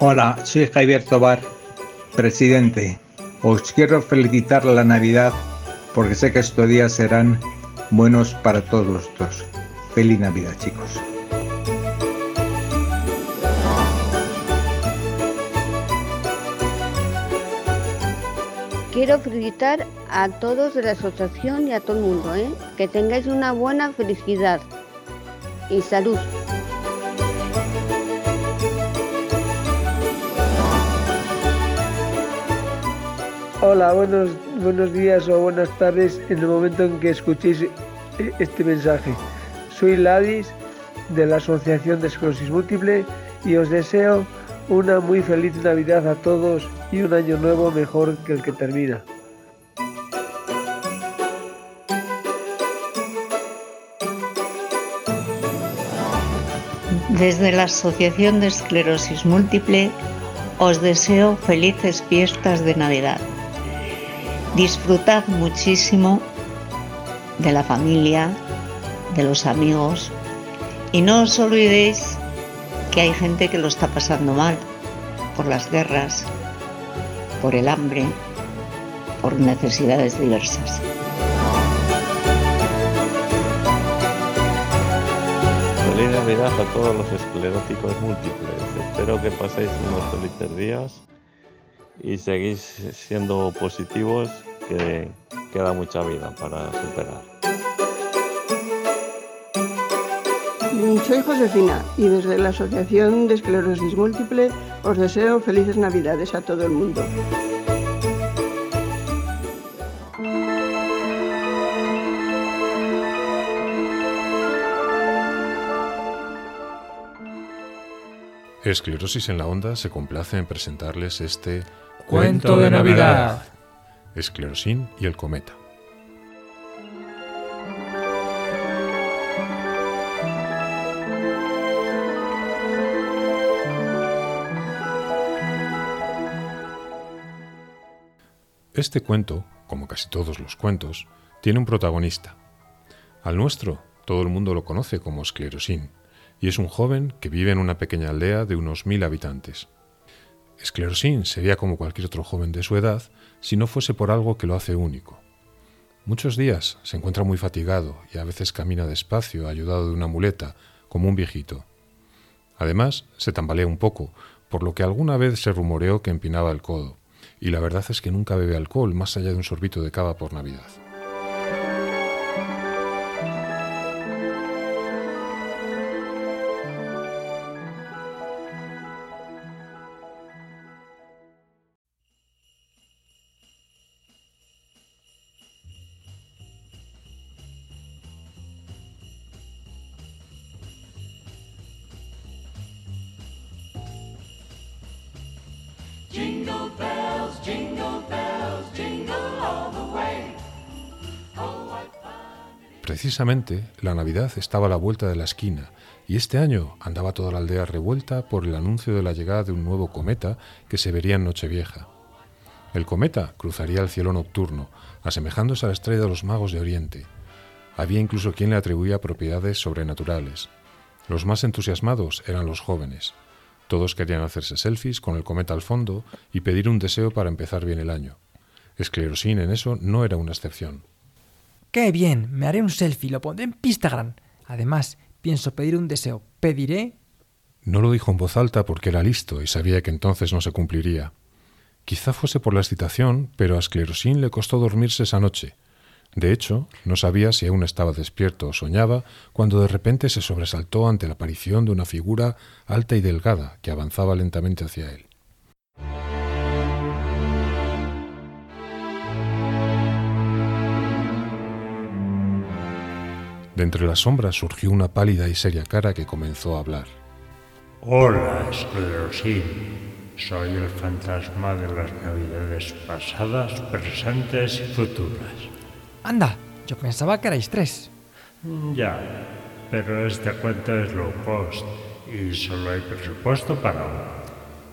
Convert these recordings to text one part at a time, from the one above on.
Hola, soy Javier Tobar, presidente. Os quiero felicitar la Navidad porque sé que estos días serán buenos para todos vosotros. Feliz Navidad, chicos. Quiero felicitar a todos de la asociación y a todo el mundo, ¿eh? que tengáis una buena felicidad y salud. Hola, buenos, buenos días o buenas tardes en el momento en que escuchéis eh, este mensaje. Soy Ladis de la Asociación de Esclerosis Múltiple y os deseo una muy feliz Navidad a todos y un año nuevo mejor que el que termina. Desde la Asociación de Esclerosis Múltiple os deseo felices fiestas de Navidad. Disfrutad muchísimo de la familia, de los amigos y no os olvidéis que hay gente que lo está pasando mal por las guerras, por el hambre, por necesidades diversas. Navidad a todos los escleróticos múltiples. Espero que paséis unos felices días y seguís siendo positivos que queda mucha vida para superar. Soy Josefina y desde la Asociación de Esclerosis Múltiple os deseo felices Navidades a todo el mundo. Esclerosis en la Onda se complace en presentarles este Cuento de Navidad. Esclerosín y el cometa. Este cuento, como casi todos los cuentos, tiene un protagonista. Al nuestro, todo el mundo lo conoce como Esclerosín, y es un joven que vive en una pequeña aldea de unos mil habitantes. Esclerosín sería como cualquier otro joven de su edad si no fuese por algo que lo hace único. Muchos días se encuentra muy fatigado y a veces camina despacio, ayudado de una muleta, como un viejito. Además, se tambalea un poco, por lo que alguna vez se rumoreó que empinaba el codo, y la verdad es que nunca bebe alcohol más allá de un sorbito de cava por Navidad. Precisamente, la Navidad estaba a la vuelta de la esquina y este año andaba toda la aldea revuelta por el anuncio de la llegada de un nuevo cometa que se vería en Nochevieja. El cometa cruzaría el cielo nocturno, asemejándose a la estrella de los magos de Oriente. Había incluso quien le atribuía propiedades sobrenaturales. Los más entusiasmados eran los jóvenes. Todos querían hacerse selfies con el cometa al fondo y pedir un deseo para empezar bien el año. Esclerosín en eso no era una excepción. ¡Qué bien! Me haré un selfie, lo pondré en Instagram. Además, pienso pedir un deseo. Pediré... No lo dijo en voz alta porque era listo y sabía que entonces no se cumpliría. Quizá fuese por la excitación, pero a Esclerosín le costó dormirse esa noche. De hecho, no sabía si aún estaba despierto o soñaba cuando de repente se sobresaltó ante la aparición de una figura alta y delgada que avanzaba lentamente hacia él. De entre las sombras surgió una pálida y seria cara que comenzó a hablar. Hola, Esclerosín. Soy el fantasma de las navidades pasadas, presentes y futuras. Anda, yo pensaba que erais tres. Ya, pero este cuento es low cost y solo hay presupuesto para uno.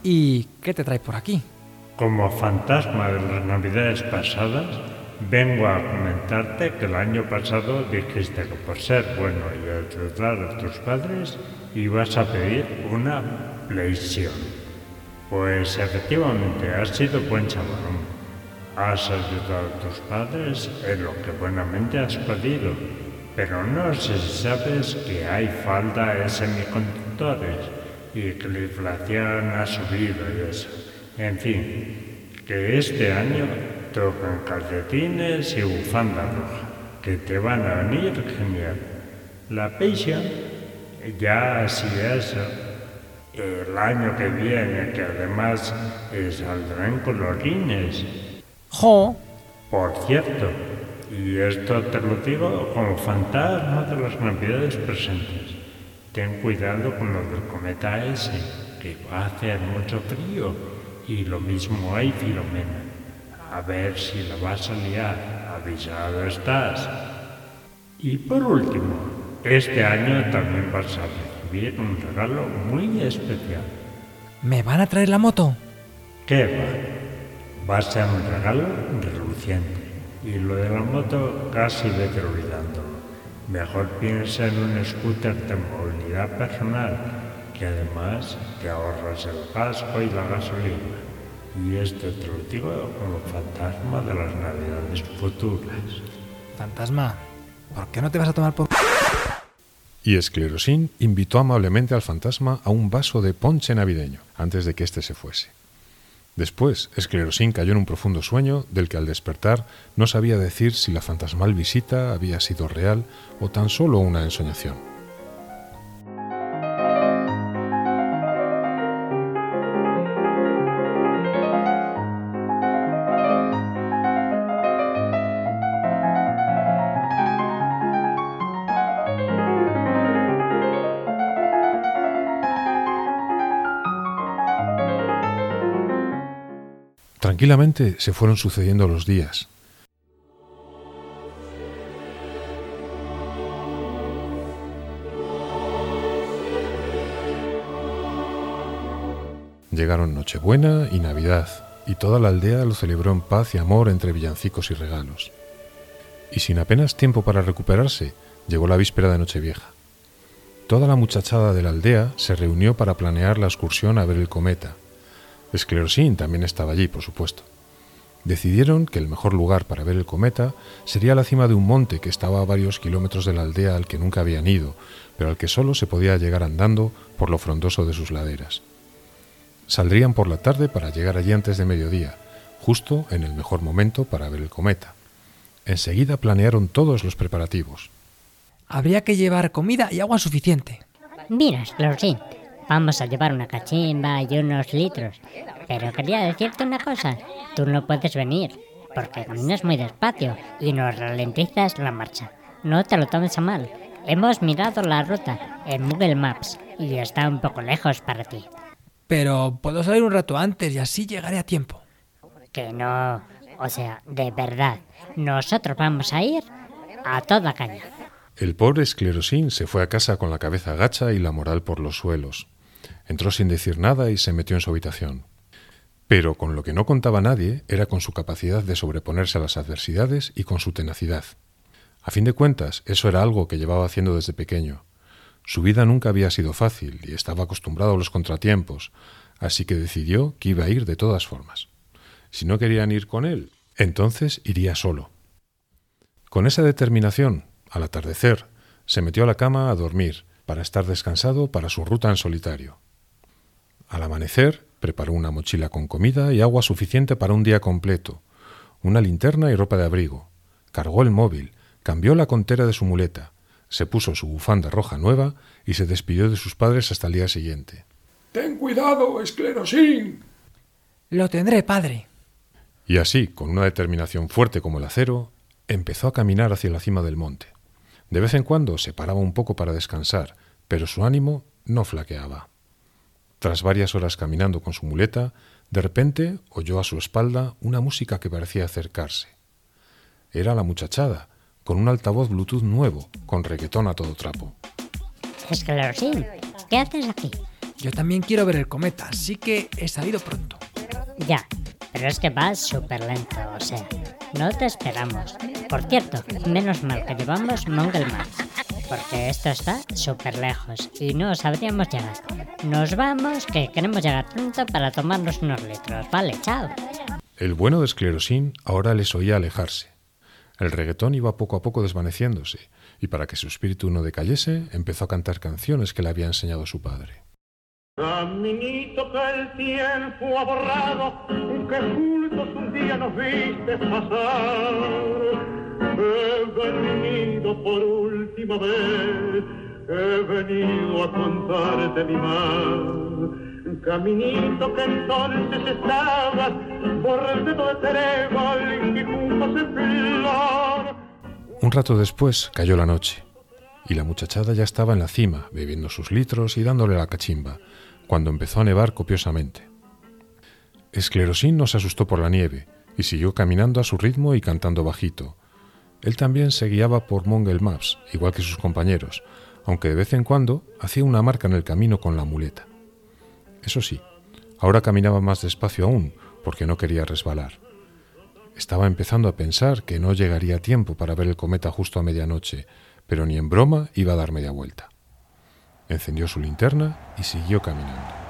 ¿Y qué te trae por aquí? Como fantasma de las navidades pasadas, Vengo a comentarte que el año pasado dijiste que por ser bueno y ayudar a tus padres ibas a pedir una PlayStation. Pues efectivamente has sido buen chavalón. Has ayudado a tus padres en lo que buenamente has podido. Pero no sé si sabes que hay falta de semiconductores y que la inflación ha subido y eso. En fin, que este año tocan calcetines y bufanda roja, que te van a venir genial. La pensión, ya así eso, el año que viene, que además eh, saldrán colorines. ¡Jo! Por cierto, y esto te lo digo como fantasma de las navidades presentes, ten cuidado con lo del cometa ese, que va a hacer mucho frío, y lo mismo hay, Filomena. A ver si la vas a liar, avisado estás. Y por último, este año también vas a recibir un regalo muy especial. ¿Me van a traer la moto? ¿Qué va? Va a ser un regalo reluciente. Y lo de la moto casi vete olvidándolo. Mejor piensa en un scooter de movilidad personal, que además te ahorras el casco y la gasolina. Y esto te lo digo como fantasma de las navidades futuras. Fantasma, ¿por qué no te vas a tomar por... Y Esclerosín invitó amablemente al fantasma a un vaso de ponche navideño antes de que éste se fuese. Después, Esclerosín cayó en un profundo sueño del que al despertar no sabía decir si la fantasmal visita había sido real o tan solo una ensoñación. Tranquilamente se fueron sucediendo los días. Llegaron Nochebuena y Navidad, y toda la aldea lo celebró en paz y amor entre villancicos y regalos. Y sin apenas tiempo para recuperarse, llegó la víspera de Nochevieja. Toda la muchachada de la aldea se reunió para planear la excursión a ver el cometa, Esclerosín también estaba allí, por supuesto. Decidieron que el mejor lugar para ver el cometa sería la cima de un monte que estaba a varios kilómetros de la aldea al que nunca habían ido, pero al que solo se podía llegar andando por lo frondoso de sus laderas. Saldrían por la tarde para llegar allí antes de mediodía, justo en el mejor momento para ver el cometa. Enseguida planearon todos los preparativos. Habría que llevar comida y agua suficiente. Mira, Esclerosín, Vamos a llevar una cachimba y unos litros. Pero quería decirte una cosa. Tú no puedes venir, porque caminas muy despacio y nos ralentizas la marcha. No te lo tomes a mal. Hemos mirado la ruta en Google Maps y está un poco lejos para ti. Pero puedo salir un rato antes y así llegaré a tiempo. Que no. O sea, de verdad. Nosotros vamos a ir a toda caña. El pobre esclerosín se fue a casa con la cabeza gacha y la moral por los suelos. Entró sin decir nada y se metió en su habitación. Pero con lo que no contaba nadie era con su capacidad de sobreponerse a las adversidades y con su tenacidad. A fin de cuentas, eso era algo que llevaba haciendo desde pequeño. Su vida nunca había sido fácil y estaba acostumbrado a los contratiempos, así que decidió que iba a ir de todas formas. Si no querían ir con él, entonces iría solo. Con esa determinación, al atardecer, se metió a la cama a dormir, para estar descansado para su ruta en solitario. Al amanecer, preparó una mochila con comida y agua suficiente para un día completo, una linterna y ropa de abrigo. Cargó el móvil, cambió la contera de su muleta, se puso su bufanda roja nueva y se despidió de sus padres hasta el día siguiente. Ten cuidado, esclerosín. Lo tendré, padre. Y así, con una determinación fuerte como el acero, empezó a caminar hacia la cima del monte. De vez en cuando se paraba un poco para descansar, pero su ánimo no flaqueaba. Tras varias horas caminando con su muleta, de repente oyó a su espalda una música que parecía acercarse. Era la muchachada, con un altavoz Bluetooth nuevo, con reggaetón a todo trapo. Esclerosín, ¿qué haces aquí? Yo también quiero ver el cometa, así que he salido pronto. Ya, pero es que vas súper lento, o sea, No te esperamos. Por cierto, menos mal que llevamos Mongle Maps, porque esto está súper lejos y no sabríamos llegar. Nos vamos, que queremos llegar pronto para tomarnos unos litros. Vale, chao. El bueno de Esclerosín ahora les oía alejarse. El reggaetón iba poco a poco desvaneciéndose, y para que su espíritu no decayese, empezó a cantar canciones que le había enseñado su padre. Caminito que el tiempo ha borrado, que juntos un día nos viste pasar. He venido por última vez, he venido a contarte mi mal. Caminito que entonces estabas dedo de trébol. Un rato después cayó la noche, y la muchachada ya estaba en la cima, bebiendo sus litros y dándole la cachimba, cuando empezó a nevar copiosamente. Esclerosín no se asustó por la nieve y siguió caminando a su ritmo y cantando bajito. Él también se guiaba por Mongle Maps, igual que sus compañeros, aunque de vez en cuando hacía una marca en el camino con la muleta. Eso sí, ahora caminaba más despacio aún, porque no quería resbalar. Estaba empezando a pensar que no llegaría tiempo para ver el cometa justo a medianoche, pero ni en broma iba a dar media vuelta. Encendió su linterna y siguió caminando.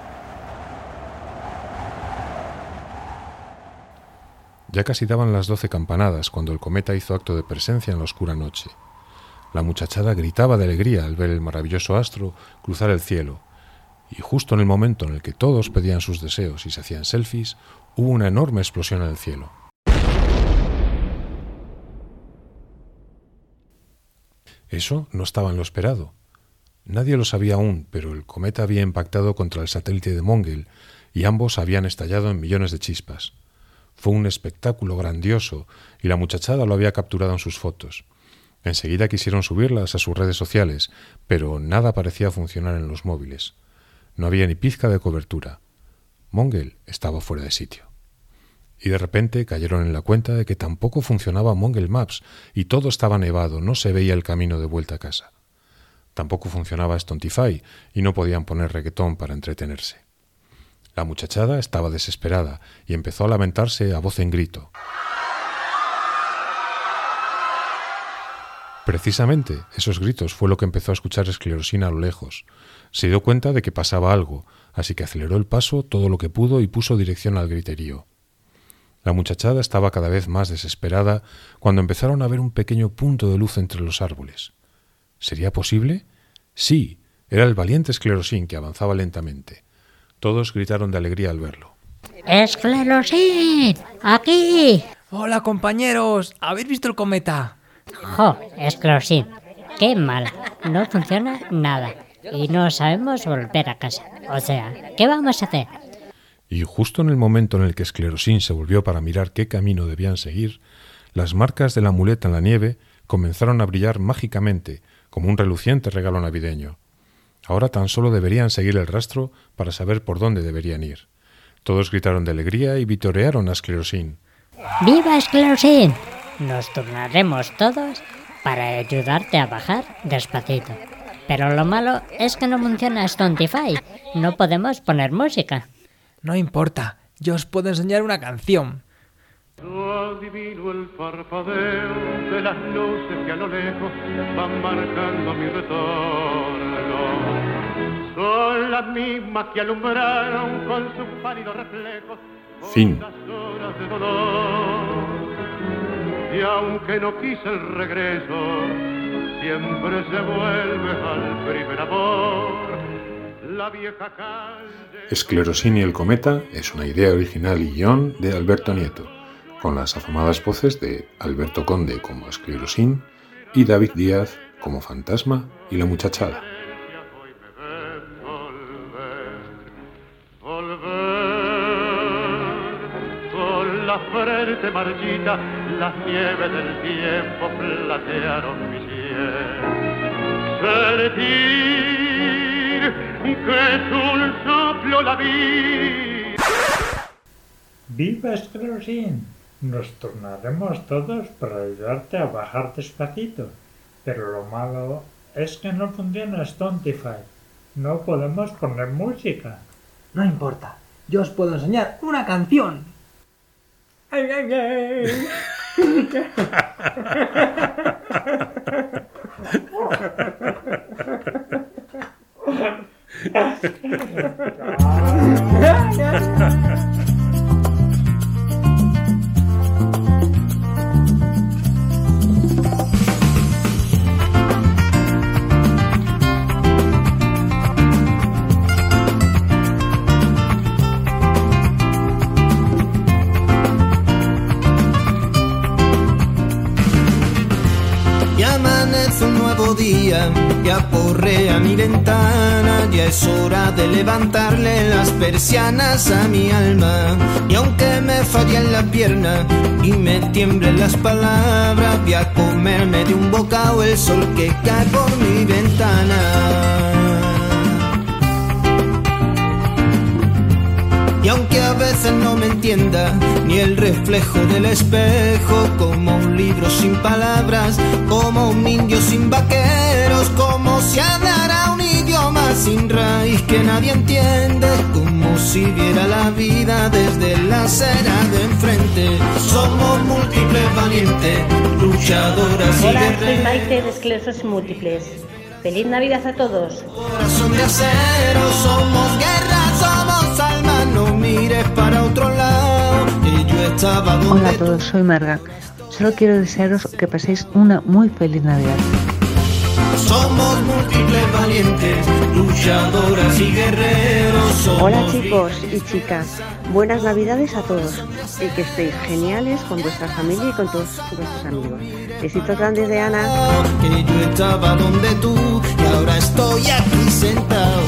Ya casi daban las doce campanadas cuando el cometa hizo acto de presencia en la oscura noche. La muchachada gritaba de alegría al ver el maravilloso astro cruzar el cielo, y justo en el momento en el que todos pedían sus deseos y se hacían selfies, hubo una enorme explosión en el cielo. Eso no estaba en lo esperado. Nadie lo sabía aún, pero el cometa había impactado contra el satélite de Mongel y ambos habían estallado en millones de chispas. Fue un espectáculo grandioso y la muchachada lo había capturado en sus fotos. Enseguida quisieron subirlas a sus redes sociales, pero nada parecía funcionar en los móviles. No había ni pizca de cobertura. Mongel estaba fuera de sitio. Y de repente cayeron en la cuenta de que tampoco funcionaba Mongel Maps y todo estaba nevado, no se veía el camino de vuelta a casa. Tampoco funcionaba Stontify y no podían poner reggaetón para entretenerse. La muchachada estaba desesperada y empezó a lamentarse a voz en grito. Precisamente esos gritos fue lo que empezó a escuchar Esclerosina a lo lejos. Se dio cuenta de que pasaba algo, así que aceleró el paso todo lo que pudo y puso dirección al griterío. La muchachada estaba cada vez más desesperada cuando empezaron a ver un pequeño punto de luz entre los árboles. ¿Sería posible? Sí, era el valiente esclerosín que avanzaba lentamente. Todos gritaron de alegría al verlo. ¡Esclerosín! ¡Aquí! Hola compañeros, ¿habéis visto el cometa? ¡Jo! Esclerosín, qué mal. No funciona nada. Y no sabemos volver a casa. O sea, ¿qué vamos a hacer? Y justo en el momento en el que Esclerosín se volvió para mirar qué camino debían seguir, las marcas de la muleta en la nieve comenzaron a brillar mágicamente, como un reluciente regalo navideño. Ahora tan solo deberían seguir el rastro para saber por dónde deberían ir. Todos gritaron de alegría y vitorearon a Esclerosín. ¡Viva Esclerosín! Nos turnaremos todos para ayudarte a bajar despacito. Pero lo malo es que no funciona Stontify. No podemos poner música. No importa, yo os puedo enseñar una canción. Adivino el parpadeo de las luces que a lo lejos van marcando mi retorno. Son las mismas que alumbraron con su pálido reflejo Fin. horas de dolor. Y aunque no quise el regreso, siempre se vuelve al primer amor. La vieja calle. Esclerosín y el cometa es una idea original y guion de Alberto Nieto, con las afamadas voces de Alberto Conde como Esclerosín y David Díaz como Fantasma y la muchachada. Frente marchita, las nieves del tiempo platearon mi piel. Sentir que es un soplo la vida. ¡Viva Esclerosín! Nos turnaremos todos para ayudarte a bajar despacito. Pero lo malo es que no funciona Stontify. No podemos poner música. No importa, yo os puedo enseñar una canción. Hey, hey, hey. Nuevo día y aporrea mi ventana. Ya es hora de levantarle las persianas a mi alma. Y aunque me falle en la pierna y me tiemblen las palabras, voy a comerme de un bocado el sol que cae por mi ventana. Y aunque a veces no me entienda ni el reflejo del espejo, como un libro sin palabras, que nadie entiende, como si viera la vida desde la acera de enfrente. Somos múltiples valientes, luchadoras y Hola, soy guerreras. Maite de Esclerosis Múltiples. Feliz Navidad a todos. Corazón de acero, somos guerra, somos alma, no mires para otro lado, que yo estaba donde Hola a todos, soy Marga. Solo quiero desearos que paséis una muy feliz Navidad. somos múltiples valientes, luchadoras y guerreros. Somos Hola chicos y chicas, buenas navidades a todos y que estéis geniales con vuestra familia y con todos vuestros amigos. Besitos grandes de Ana. que yo estaba donde tú y ahora estoy aquí sentado.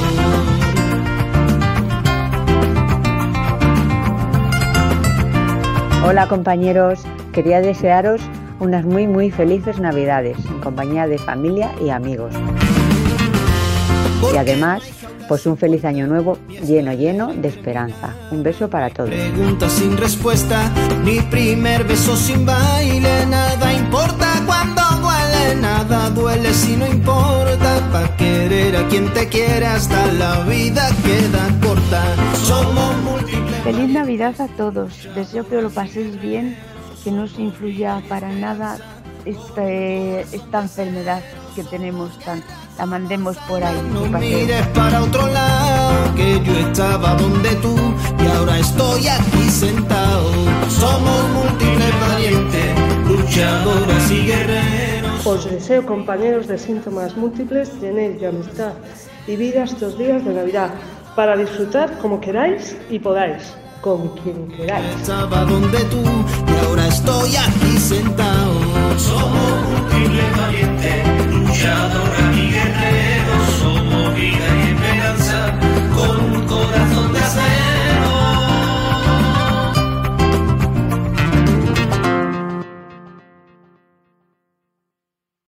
Hola compañeros, quería desearos unas muy muy felices navidades en compañía de familia y amigos. Y además, pues un feliz año nuevo lleno lleno de esperanza. Un beso para todos. Pregunta sin respuesta, mi primer beso sin baile, nada importa cuando duele, nada duele si no importa, pa' querer a quien te quiere hasta la vida queda corta. Somos múltiples. Feliz Navidad a todos. Deseo que lo paséis bien, que no os influya para nada este- esta enfermedad que tenemos tan, la mandemos por ahí. No mires para otro lado, que yo estaba donde tú y ahora estoy aquí sentado. Somos múltiples valientes, luchadoras y guerreros. Os deseo, compañeros de síntomas múltiples, tener de amistad y vida estos días de Navidad para disfrutar como queráis y podáis, con quien queráis. Estaba donde tú y ahora estoy aquí sentado. Somos múltiples valientes, luchadoras